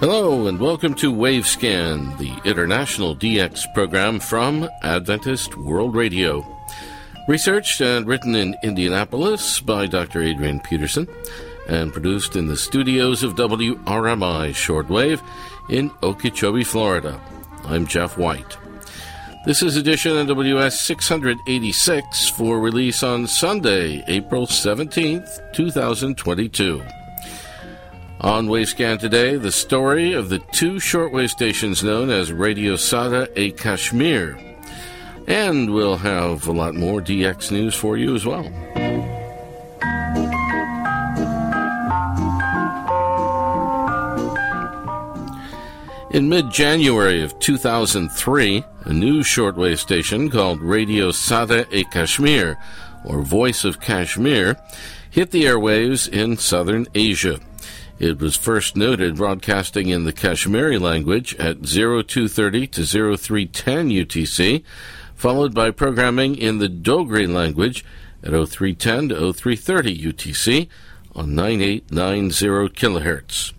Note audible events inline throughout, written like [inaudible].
Hello and welcome to Wavescan, the international DX program from Adventist World Radio. Researched and written in Indianapolis by Dr. Adrian Peterson and produced in the studios of WRMI Shortwave in Okeechobee, Florida. I'm Jeff White. This is edition NWS 686 for release on Sunday, April 17th, 2022. On Wavescan today, the story of the two shortwave stations known as Radio Sada e Kashmir. And we'll have a lot more DX news for you as well. In mid January of 2003, a new shortwave station called Radio Sada e Kashmir, or Voice of Kashmir, hit the airwaves in southern Asia. It was first noted broadcasting in the Kashmiri language at 0230 to 0310 UTC, followed by programming in the Dogri language at 0310 to 0330 UTC on 9890 kHz.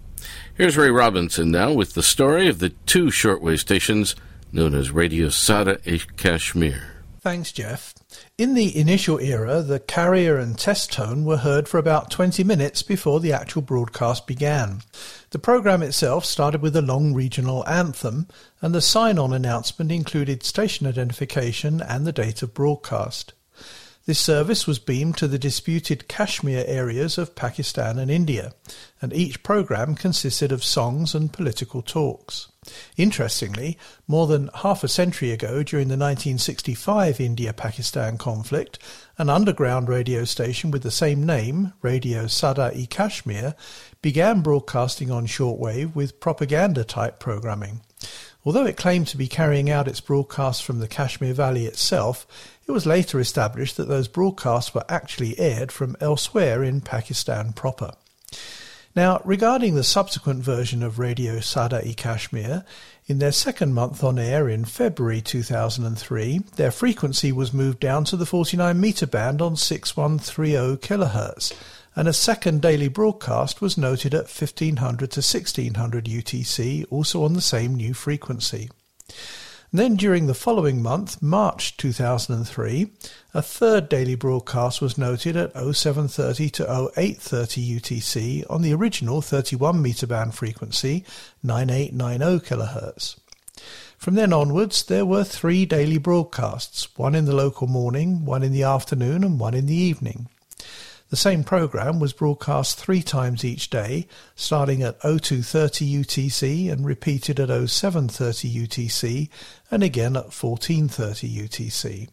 Here's Ray Robinson now with the story of the two shortwave stations known as Radio Sada e Kashmir. Thanks, Jeff. In the initial era, the carrier and test tone were heard for about 20 minutes before the actual broadcast began. The program itself started with a long regional anthem, and the sign on announcement included station identification and the date of broadcast. This service was beamed to the disputed Kashmir areas of Pakistan and India, and each program consisted of songs and political talks. Interestingly, more than half a century ago, during the 1965 India Pakistan conflict, an underground radio station with the same name, Radio Sada e Kashmir, began broadcasting on shortwave with propaganda type programming. Although it claimed to be carrying out its broadcasts from the Kashmir Valley itself, it was later established that those broadcasts were actually aired from elsewhere in Pakistan proper. Now, regarding the subsequent version of Radio Sada e Kashmir, in their second month on air in February 2003, their frequency was moved down to the 49 meter band on 6130 kHz, and a second daily broadcast was noted at 1500 to 1600 UTC, also on the same new frequency. And then during the following month, March 2003, a third daily broadcast was noted at 0730 to 0830 UTC on the original 31 meter band frequency 9890 kHz. From then onwards, there were three daily broadcasts, one in the local morning, one in the afternoon, and one in the evening. The same program was broadcast three times each day, starting at 0230 UTC and repeated at 0730 UTC and again at 1430 UTC.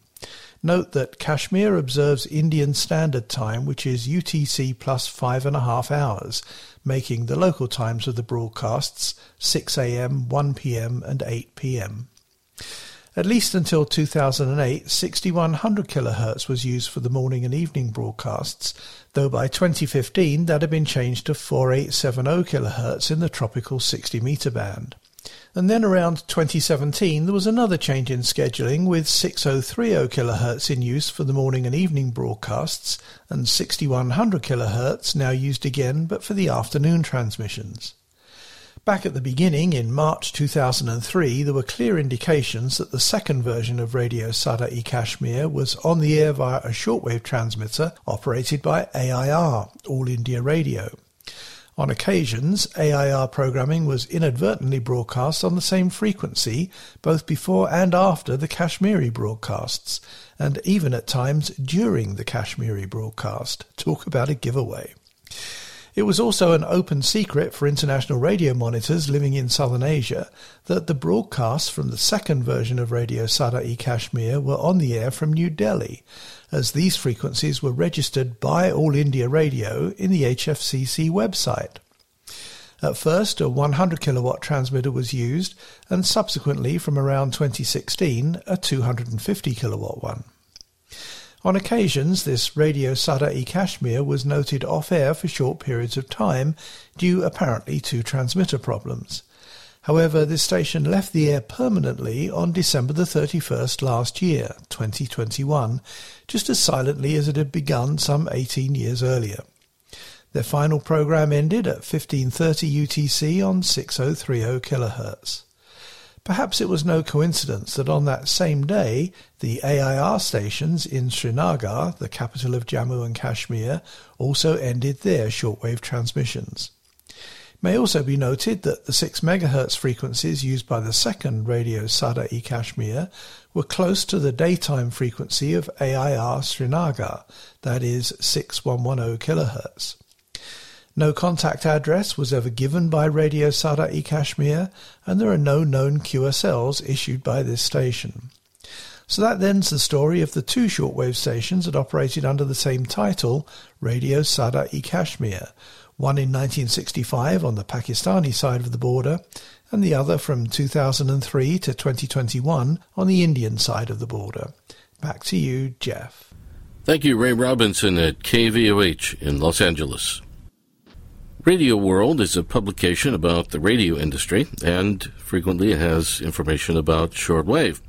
Note that Kashmir observes Indian Standard Time, which is UTC plus five and a half hours, making the local times of the broadcasts 6 a.m., 1 p.m., and 8 p.m. At least until 2008, 6100 kHz was used for the morning and evening broadcasts, though by 2015 that had been changed to 4870 kHz in the tropical 60 meter band. And then around 2017 there was another change in scheduling with 6030 kHz in use for the morning and evening broadcasts and 6100 kHz now used again but for the afternoon transmissions. Back at the beginning, in March 2003, there were clear indications that the second version of Radio Sada e Kashmir was on the air via a shortwave transmitter operated by AIR, All India Radio. On occasions, AIR programming was inadvertently broadcast on the same frequency, both before and after the Kashmiri broadcasts, and even at times during the Kashmiri broadcast. Talk about a giveaway. It was also an open secret for international radio monitors living in southern Asia that the broadcasts from the second version of Radio Sada e Kashmir were on the air from New Delhi, as these frequencies were registered by All India Radio in the HFCC website. At first, a 100 kilowatt transmitter was used, and subsequently, from around 2016, a 250 kilowatt one. On occasions, this Radio Sada e Kashmir was noted off air for short periods of time, due apparently to transmitter problems. However, this station left the air permanently on December the 31st last year, 2021, just as silently as it had begun some 18 years earlier. Their final program ended at 1530 UTC on 6030 kHz. Perhaps it was no coincidence that on that same day, the AIR stations in Srinagar, the capital of Jammu and Kashmir, also ended their shortwave transmissions. It may also be noted that the 6 MHz frequencies used by the second Radio Sada-e Kashmir were close to the daytime frequency of AIR Srinagar, that is 6110 kHz. No contact address was ever given by Radio Sada-e Kashmir, and there are no known QSLs issued by this station. So that ends the story of the two shortwave stations that operated under the same title, Radio Sada-e Kashmir, one in 1965 on the Pakistani side of the border, and the other from 2003 to 2021 on the Indian side of the border. Back to you, Jeff. Thank you, Ray Robinson at KVOH in Los Angeles. Radio World is a publication about the radio industry, and frequently it has information about shortwave.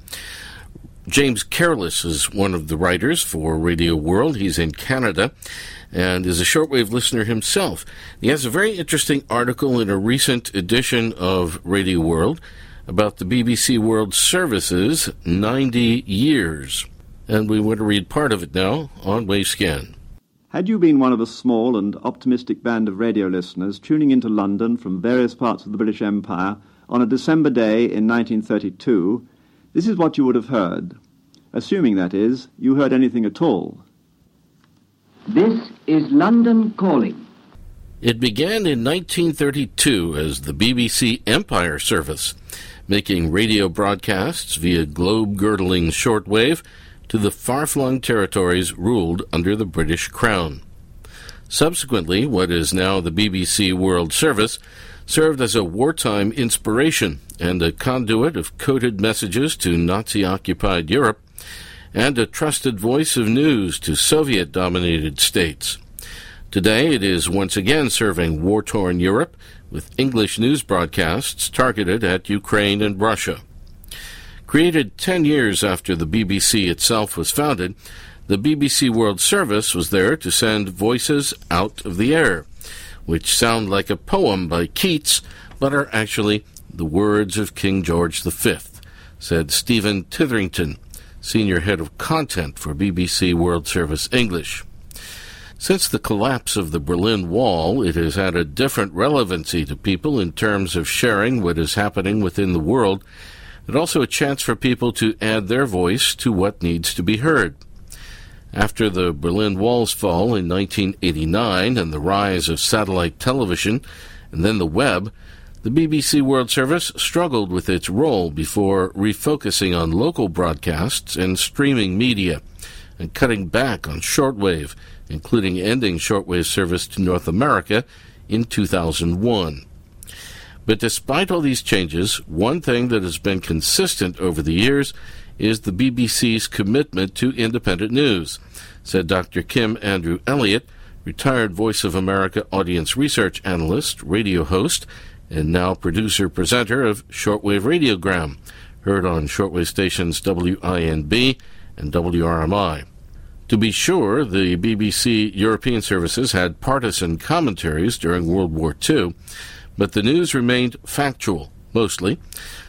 James Careless is one of the writers for Radio World. He's in Canada and is a shortwave listener himself. He has a very interesting article in a recent edition of Radio World about the BBC World Service's 90 years. And we want to read part of it now on Wavescan. Had you been one of a small and optimistic band of radio listeners tuning into London from various parts of the British Empire on a December day in 1932, this is what you would have heard. Assuming, that is, you heard anything at all. This is London Calling. It began in 1932 as the BBC Empire Service, making radio broadcasts via globe girdling shortwave to the far flung territories ruled under the British Crown. Subsequently, what is now the BBC World Service served as a wartime inspiration and a conduit of coded messages to Nazi occupied Europe and a trusted voice of news to Soviet dominated states. Today it is once again serving war torn Europe with English news broadcasts targeted at Ukraine and Russia. Created 10 years after the BBC itself was founded, the BBC World Service was there to send voices out of the air, which sound like a poem by Keats, but are actually the words of King George V, said Stephen Titherington, Senior Head of Content for BBC World Service English. Since the collapse of the Berlin Wall, it has had a different relevancy to people in terms of sharing what is happening within the world but also a chance for people to add their voice to what needs to be heard. After the Berlin Wall's fall in 1989 and the rise of satellite television and then the web, the BBC World Service struggled with its role before refocusing on local broadcasts and streaming media and cutting back on shortwave, including ending shortwave service to North America in 2001. But despite all these changes, one thing that has been consistent over the years is the BBC's commitment to independent news, said Dr. Kim Andrew Elliott, retired Voice of America audience research analyst, radio host, and now producer presenter of Shortwave Radiogram, heard on shortwave stations WINB and WRMI. To be sure, the BBC European services had partisan commentaries during World War II, but the news remained factual, mostly.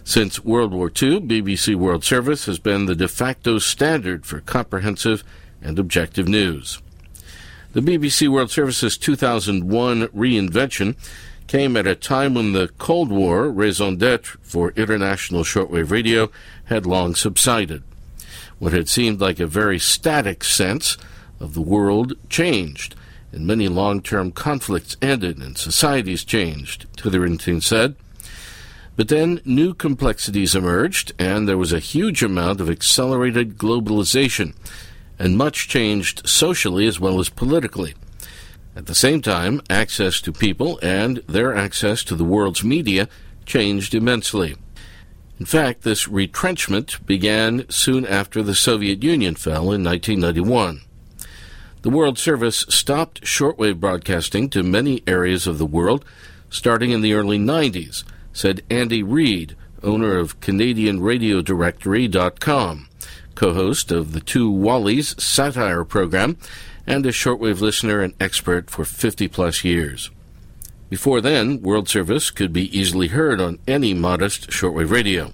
Since World War II, BBC World Service has been the de facto standard for comprehensive and objective news. The BBC World Service's 2001 reinvention came at a time when the Cold War, raison d'etre for international shortwave radio, had long subsided. What had seemed like a very static sense of the world changed, and many long term conflicts ended and societies changed, Titherington said. But then new complexities emerged, and there was a huge amount of accelerated globalization, and much changed socially as well as politically. At the same time, access to people and their access to the world's media changed immensely. In fact, this retrenchment began soon after the Soviet Union fell in 1991. The World Service stopped shortwave broadcasting to many areas of the world starting in the early 90s, said Andy Reid, owner of CanadianRadioDirectory.com, co host of the Two Wallies satire program, and a shortwave listener and expert for 50 plus years. Before then, World Service could be easily heard on any modest shortwave radio.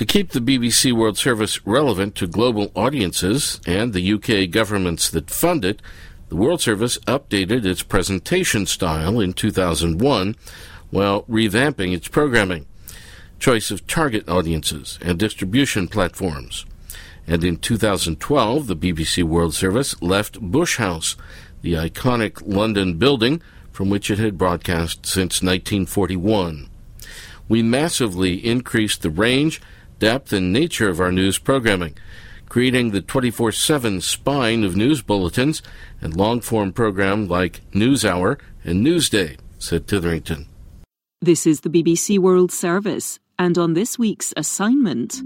To keep the BBC World Service relevant to global audiences and the UK governments that fund it, the World Service updated its presentation style in 2001 while revamping its programming, choice of target audiences, and distribution platforms. And in 2012, the BBC World Service left Bush House, the iconic London building from which it had broadcast since 1941. We massively increased the range depth, and nature of our news programming, creating the 24 7 spine of news bulletins and long form programs like NewsHour and Newsday, said Titherington. This is the BBC World Service, and on this week's assignment.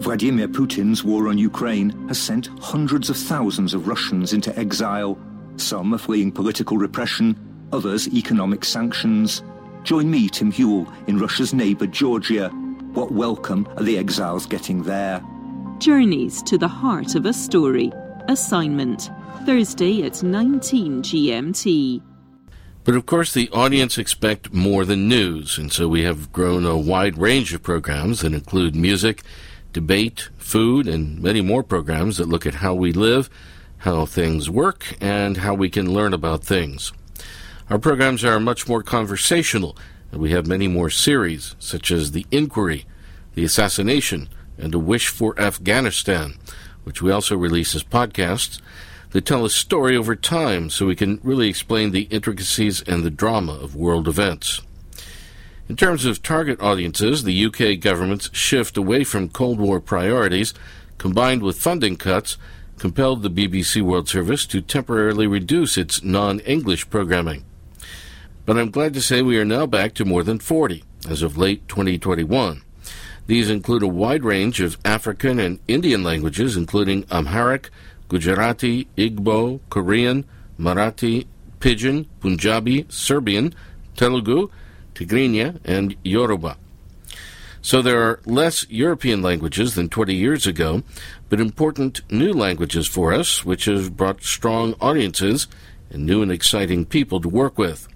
Vladimir Putin's war on Ukraine has sent hundreds of thousands of Russians into exile. Some are fleeing political repression, others economic sanctions. Join me, Tim Whewell, in Russia's neighbour Georgia what welcome are the exiles getting there? Journeys to the heart of a story. Assignment. Thursday at 19 GMT. But of course, the audience expect more than news, and so we have grown a wide range of programs that include music, debate, food, and many more programs that look at how we live, how things work, and how we can learn about things. Our programs are much more conversational and we have many more series, such as The Inquiry, The Assassination, and A Wish for Afghanistan, which we also release as podcasts that tell a story over time so we can really explain the intricacies and the drama of world events. In terms of target audiences, the UK government's shift away from Cold War priorities, combined with funding cuts, compelled the BBC World Service to temporarily reduce its non English programming but I'm glad to say we are now back to more than 40 as of late 2021. These include a wide range of African and Indian languages, including Amharic, Gujarati, Igbo, Korean, Marathi, Pidgin, Punjabi, Serbian, Telugu, Tigrinya, and Yoruba. So there are less European languages than 20 years ago, but important new languages for us, which have brought strong audiences and new and exciting people to work with.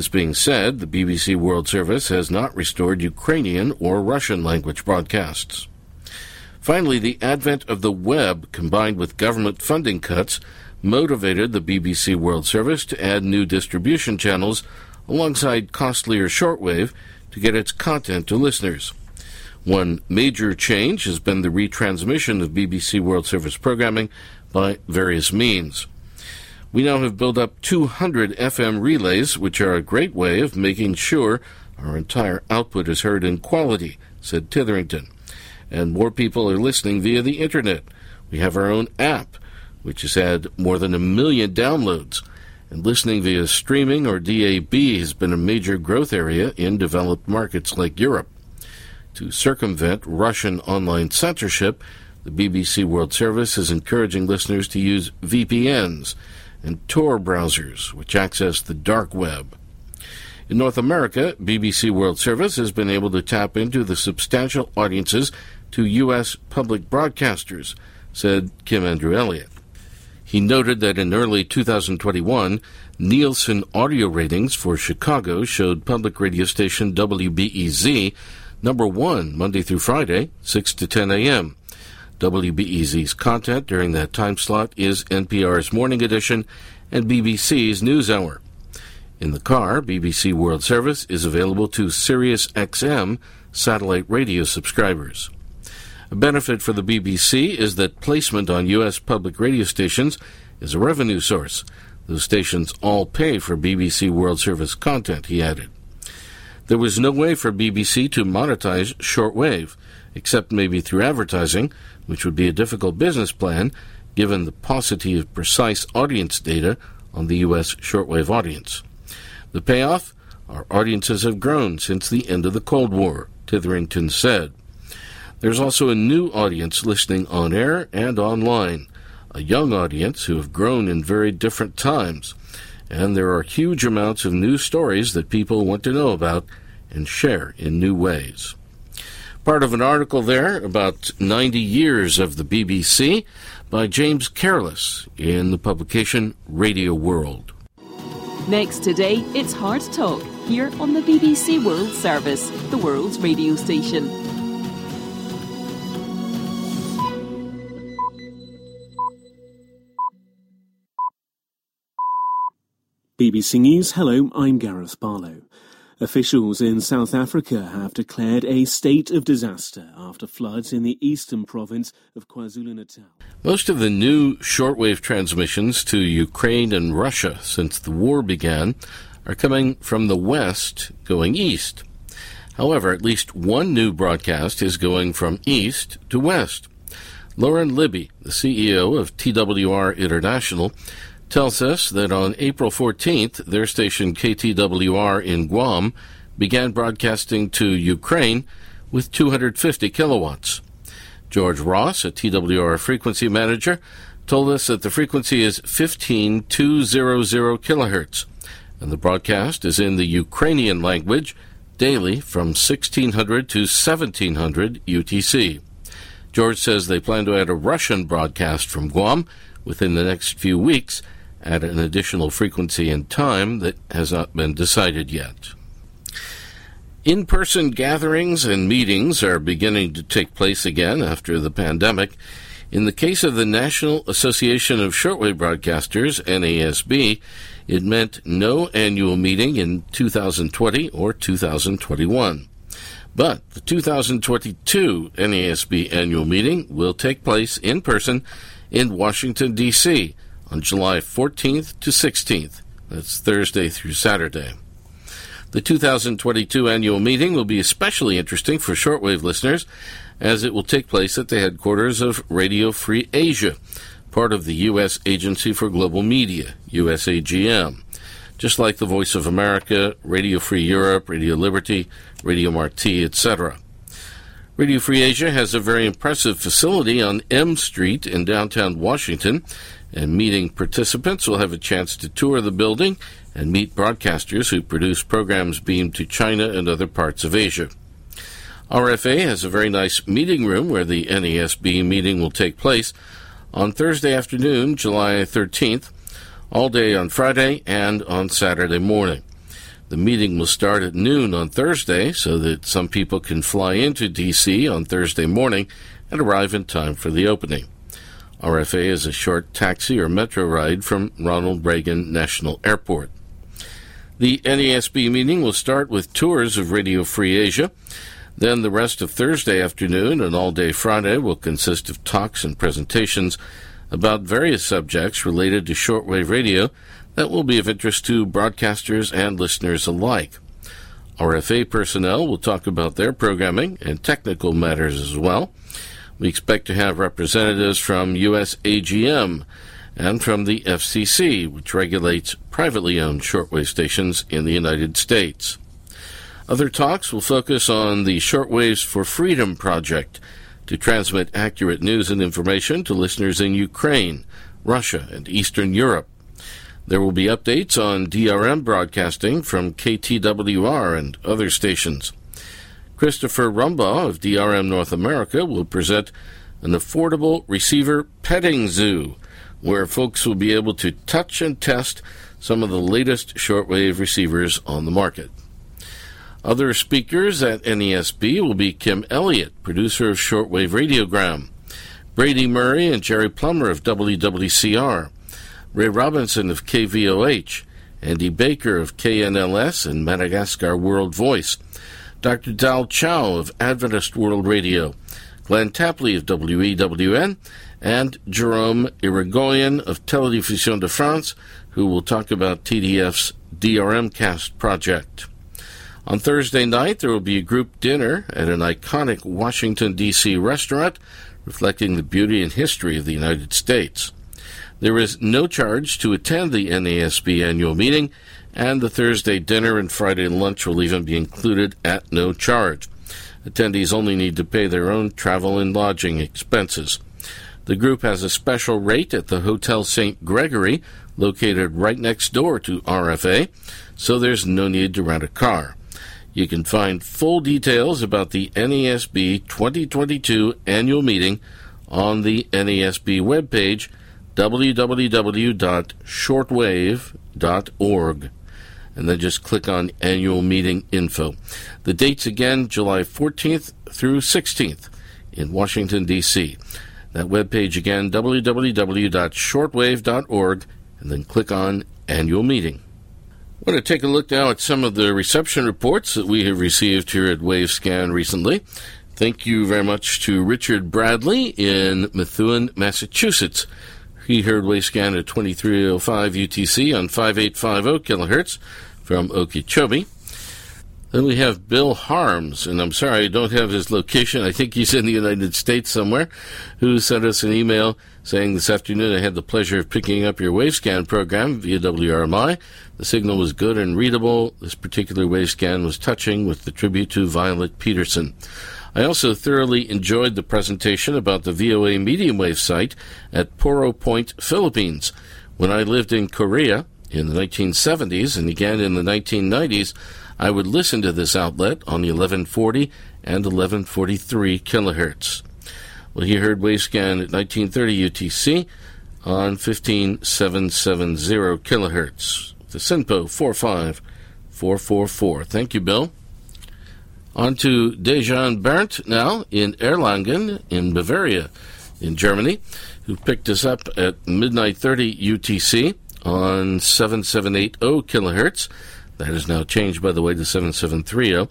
This being said, the BBC World Service has not restored Ukrainian or Russian language broadcasts. Finally, the advent of the web combined with government funding cuts motivated the BBC World Service to add new distribution channels alongside costlier shortwave to get its content to listeners. One major change has been the retransmission of BBC World Service programming by various means. We now have built up 200 FM relays, which are a great way of making sure our entire output is heard in quality, said Titherington. And more people are listening via the internet. We have our own app, which has had more than a million downloads. And listening via streaming or DAB has been a major growth area in developed markets like Europe. To circumvent Russian online censorship, the BBC World Service is encouraging listeners to use VPNs and Tor browsers, which access the dark web. In North America, BBC World Service has been able to tap into the substantial audiences to U.S. public broadcasters, said Kim Andrew Elliott. He noted that in early 2021, Nielsen audio ratings for Chicago showed public radio station WBEZ number one Monday through Friday, 6 to 10 a.m. WBEZ's content during that time slot is NPR's Morning Edition and BBC's NewsHour. In the car, BBC World Service is available to Sirius XM satellite radio subscribers. A benefit for the BBC is that placement on U.S. public radio stations is a revenue source. Those stations all pay for BBC World Service content, he added. There was no way for BBC to monetize shortwave, except maybe through advertising, which would be a difficult business plan given the paucity of precise audience data on the U.S. shortwave audience. The payoff? Our audiences have grown since the end of the Cold War, Titherington said. There's also a new audience listening on air and online, a young audience who have grown in very different times, and there are huge amounts of new stories that people want to know about and share in new ways part of an article there about 90 years of the BBC by James Careless in the publication Radio World. Next today, it's Hard Talk here on the BBC World Service, the world's radio station. BBC News, hello, I'm Gareth Barlow. Officials in South Africa have declared a state of disaster after floods in the eastern province of KwaZulu-Natal. Most of the new shortwave transmissions to Ukraine and Russia since the war began are coming from the west going east. However, at least one new broadcast is going from east to west. Lauren Libby, the CEO of TWR International, tells us that on April 14th, their station KTWR in Guam began broadcasting to Ukraine with 250 kilowatts. George Ross, a TWR frequency manager, told us that the frequency is 15200 kilohertz, and the broadcast is in the Ukrainian language daily from 1600 to 1700 UTC. George says they plan to add a Russian broadcast from Guam within the next few weeks at an additional frequency and time that has not been decided yet. In person gatherings and meetings are beginning to take place again after the pandemic. In the case of the National Association of Shortwave Broadcasters, NASB, it meant no annual meeting in 2020 or 2021. But the 2022 NASB annual meeting will take place in person in Washington, D.C on July 14th to 16th. That's Thursday through Saturday. The 2022 annual meeting will be especially interesting for shortwave listeners as it will take place at the headquarters of Radio Free Asia, part of the U.S. Agency for Global Media, USAGM. Just like the Voice of America, Radio Free Europe, Radio Liberty, Radio Marti, etc. Radio Free Asia has a very impressive facility on M Street in downtown Washington and meeting participants will have a chance to tour the building and meet broadcasters who produce programs beamed to China and other parts of Asia. RFA has a very nice meeting room where the NASB meeting will take place on Thursday afternoon, July 13th, all day on Friday and on Saturday morning. The meeting will start at noon on Thursday so that some people can fly into D.C. on Thursday morning and arrive in time for the opening. RFA is a short taxi or metro ride from Ronald Reagan National Airport. The NASB meeting will start with tours of Radio Free Asia. Then the rest of Thursday afternoon and all day Friday will consist of talks and presentations about various subjects related to shortwave radio that will be of interest to broadcasters and listeners alike. RFA personnel will talk about their programming and technical matters as well. We expect to have representatives from US AGM and from the FCC, which regulates privately owned shortwave stations in the United States. Other talks will focus on the Shortwaves for Freedom project to transmit accurate news and information to listeners in Ukraine, Russia, and Eastern Europe. There will be updates on DRM broadcasting from KTWR and other stations. Christopher Rumbaugh of DRM North America will present an affordable receiver petting zoo where folks will be able to touch and test some of the latest shortwave receivers on the market. Other speakers at NASB will be Kim Elliott, producer of Shortwave Radiogram, Brady Murray and Jerry Plummer of WWCR, Ray Robinson of KVOH, Andy Baker of KNLS and Madagascar World Voice, Dr. Dowell Chow of Adventist World Radio, Glenn Tapley of WEWN, and Jerome Irigoyen of Télédiffusion de France, who will talk about TDF's DRM Cast project. On Thursday night, there will be a group dinner at an iconic Washington, D.C. restaurant reflecting the beauty and history of the United States. There is no charge to attend the NASB annual meeting, and the Thursday dinner and Friday lunch will even be included at no charge. Attendees only need to pay their own travel and lodging expenses. The group has a special rate at the Hotel St. Gregory, located right next door to RFA, so there's no need to rent a car. You can find full details about the NASB 2022 annual meeting on the NASB webpage, www.shortwave.org. And then just click on annual meeting info. The dates again, July 14th through 16th in Washington, D.C. That webpage again, www.shortwave.org, and then click on annual meeting. I want to take a look now at some of the reception reports that we have received here at Wavescan recently. Thank you very much to Richard Bradley in Methuen, Massachusetts. He heard Wavescan at 2305 UTC on 5850 kilohertz from Okeechobee. Then we have Bill Harms, and I'm sorry I don't have his location. I think he's in the United States somewhere, who sent us an email saying this afternoon I had the pleasure of picking up your Wavescan program via WRMI. The signal was good and readable. This particular Wavescan was touching with the tribute to Violet Peterson. I also thoroughly enjoyed the presentation about the VOA medium wave site at Poro Point, Philippines. When I lived in Korea in the 1970s and again in the 1990s, I would listen to this outlet on the 1140 and 1143 kilohertz. Well, he heard Wavescan at 1930 UTC on 15770 kilohertz. The SINPO 45444. Thank you, Bill. On to Dejan Berndt now in Erlangen in Bavaria in Germany, who picked us up at midnight 30 UTC on 7780 kilohertz. That has now changed, by the way, to 7730.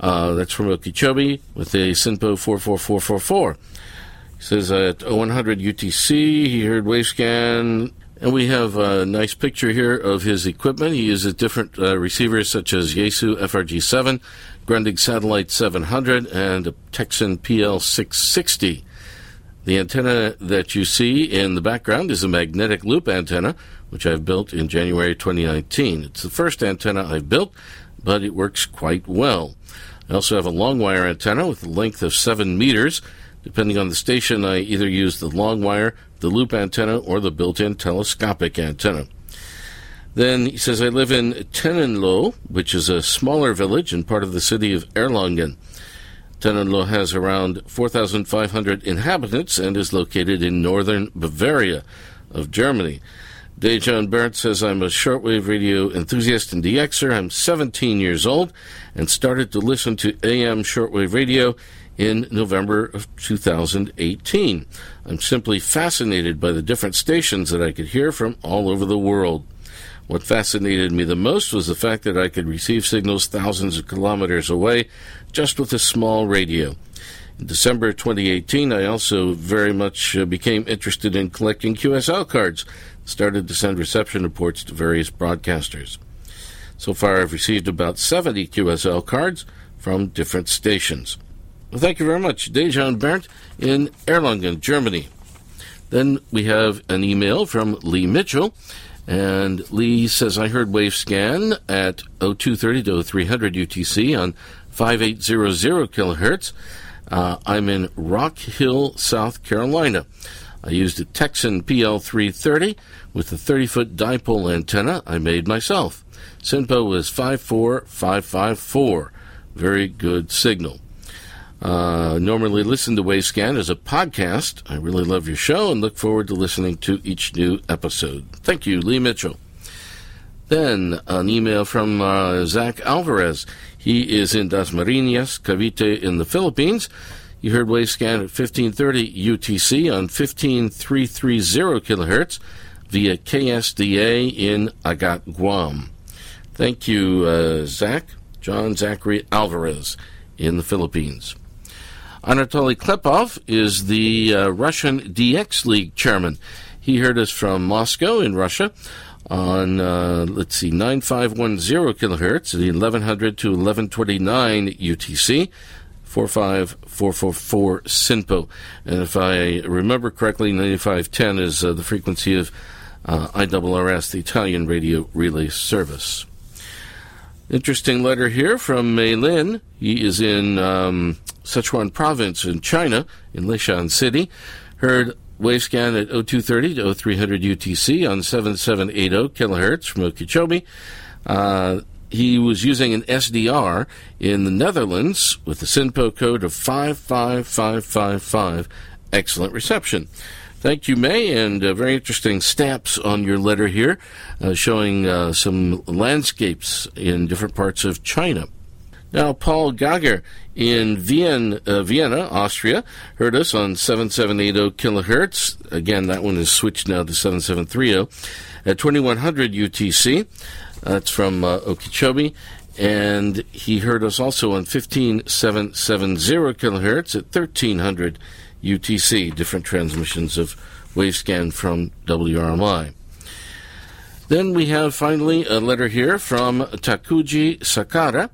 Uh, that's from Okeechobee with a SINPO 44444. He says at 0100 UTC, he heard Wavescan, and we have a nice picture here of his equipment. He uses different uh, receivers such as Yaesu FRG7, Grundig Satellite 700, and a Tecsun PL660. The antenna that you see in the background is a magnetic loop antenna which I've built in January 2019. It's the first antenna I've built, but it works quite well. I also have a long wire antenna with a length of 7 meters. Depending on the station, I either use the long wire, the loop antenna, or the built in telescopic antenna. Then he says, I live in Tennenlohe, which is a smaller village and part of the city of Erlangen. Tennenlohe has around 4,500 inhabitants and is located in northern Bavaria of Germany. Dejan Berndt says, I'm a shortwave radio enthusiast and DXer. I'm 17 years old and started to listen to AM shortwave radio in November of 2018. I'm simply fascinated by the different stations that I could hear from all over the world. What fascinated me the most was the fact that I could receive signals thousands of kilometers away just with a small radio. In December 2018, I also very much uh, became interested in collecting QSL cards started to send reception reports to various broadcasters. So far, I've received about 70 QSL cards from different stations. Well, thank you very much, Dejan Berndt in Erlangen, Germany. Then we have an email from Lee Mitchell, and Lee says, I heard Wavescan at 0230 to 0300 UTC on 5800 kilohertz. Uh, I'm in Rock Hill, South Carolina. I used a Tecsun PL330 with a 30 foot dipole antenna I made myself. SINPO was 54554. Very good signal. Uh, normally listen to Wavescan as a podcast. I really love your show and look forward to listening to each new episode. Thank you, Lee Mitchell. Then an email from uh, Zach Alvarez. He is in Dasmariñas, Cavite in the Philippines. You heard Wavescan at 1530 UTC on 15330 kilohertz via KSDA in Agat, Guam. Thank you, uh, Zach, John Zachary Alvarez in the Philippines. Anatoly Klepov is the uh, Russian DX League chairman. He heard us from Moscow in Russia on, uh, let's see, 9510 kilohertz at 1100 to 1129 UTC 45444 SINPO. And if I remember correctly, 9510 is uh, the frequency of uh, IRRS, the Italian radio relay service. Interesting letter here from Mei Lin. He is in um, Sichuan province in China, in Leshan City. Heard Wavescan at 0230 to 0300 UTC on 7780 kilohertz from Okeechobee. Uh, he was using an SDR in the Netherlands with the SINPO code of 55555 excellent reception. Thank you, May, and uh, very interesting stamps on your letter here, uh, showing uh, some landscapes in different parts of China. Now, Paul Gager in Vienna, uh, Vienna, Austria, heard us on 7780 kilohertz. Again, that one is switched now to 7730 at 2100 UTC. That's from uh, Okeechobee. And he heard us also on 15770 kilohertz at 1300 UTC, different transmissions of Wavescan from WRMI. Then we have finally a letter here from Takuji Sakara.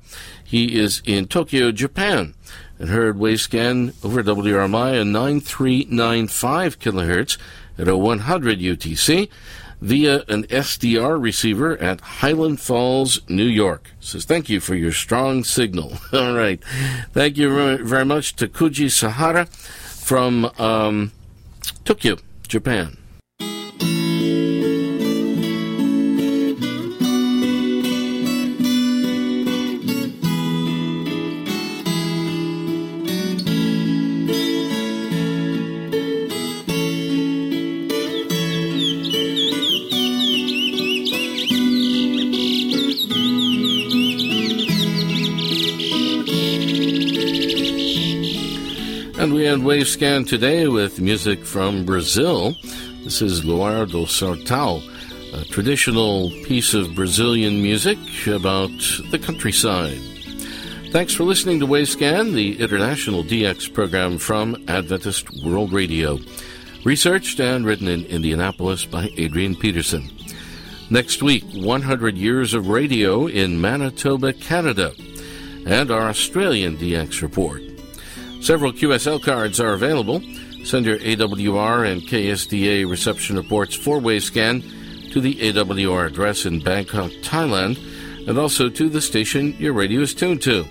He is in Tokyo, Japan, and heard Wavescan over WRMI at 9395 kilohertz at a 100 UTC via an SDR receiver at Highland Falls, New York. Says thank you for your strong signal. [laughs] All right, thank you very much to Kuji Sahara from um, Tokyo, Japan. And we end Wavescan today with music from Brazil. This is Luar do Sertão, a traditional piece of Brazilian music about the countryside. Thanks for listening to Wavescan, the international DX program from Adventist World Radio. Researched and written in Indianapolis by Adrian Peterson. Next week, 100 years of radio in Manitoba, Canada, and our Australian DX report. Several QSL cards are available. Send your AWR and KSDA reception reports for Wavescan to the AWR address in Bangkok, Thailand, and also to the station your radio is tuned to.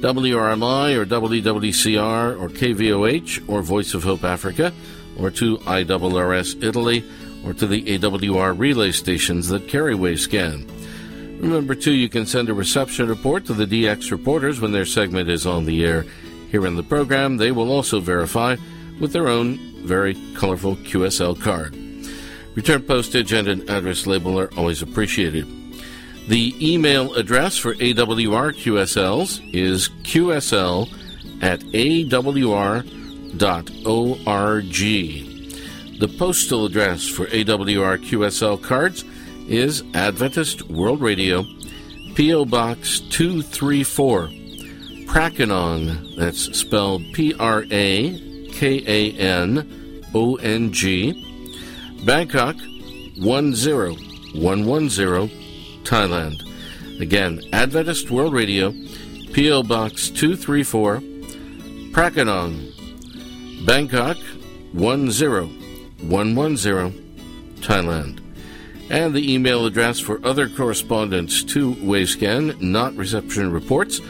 WRMI or WWCR or KVOH or Voice of Hope Africa or to IRRS Italy or to the AWR relay stations that carry Wavescan. Remember, too, you can send a reception report to the DX reporters when their segment is on the air here in the program, they will also verify with their own very colorful QSL card. Return postage and an address label are always appreciated. The email address for AWR QSLs is qsl at awr.org. The postal address for AWR QSL cards is Adventist World Radio, P.O. Box 234. Prakanong. That's spelled P R A K A N O N G. Bangkok 10110, Thailand. Again, Adventist World Radio, P.O. Box 234, Prakanong, Bangkok 10110, Thailand. And the email address for other correspondence to Wavescan, not reception reports,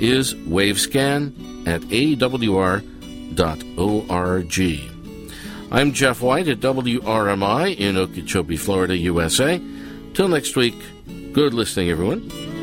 is wavescan at awr.org. I'm Jeff White at WRMI in Okeechobee, Florida, USA. Till next week, good listening, everyone.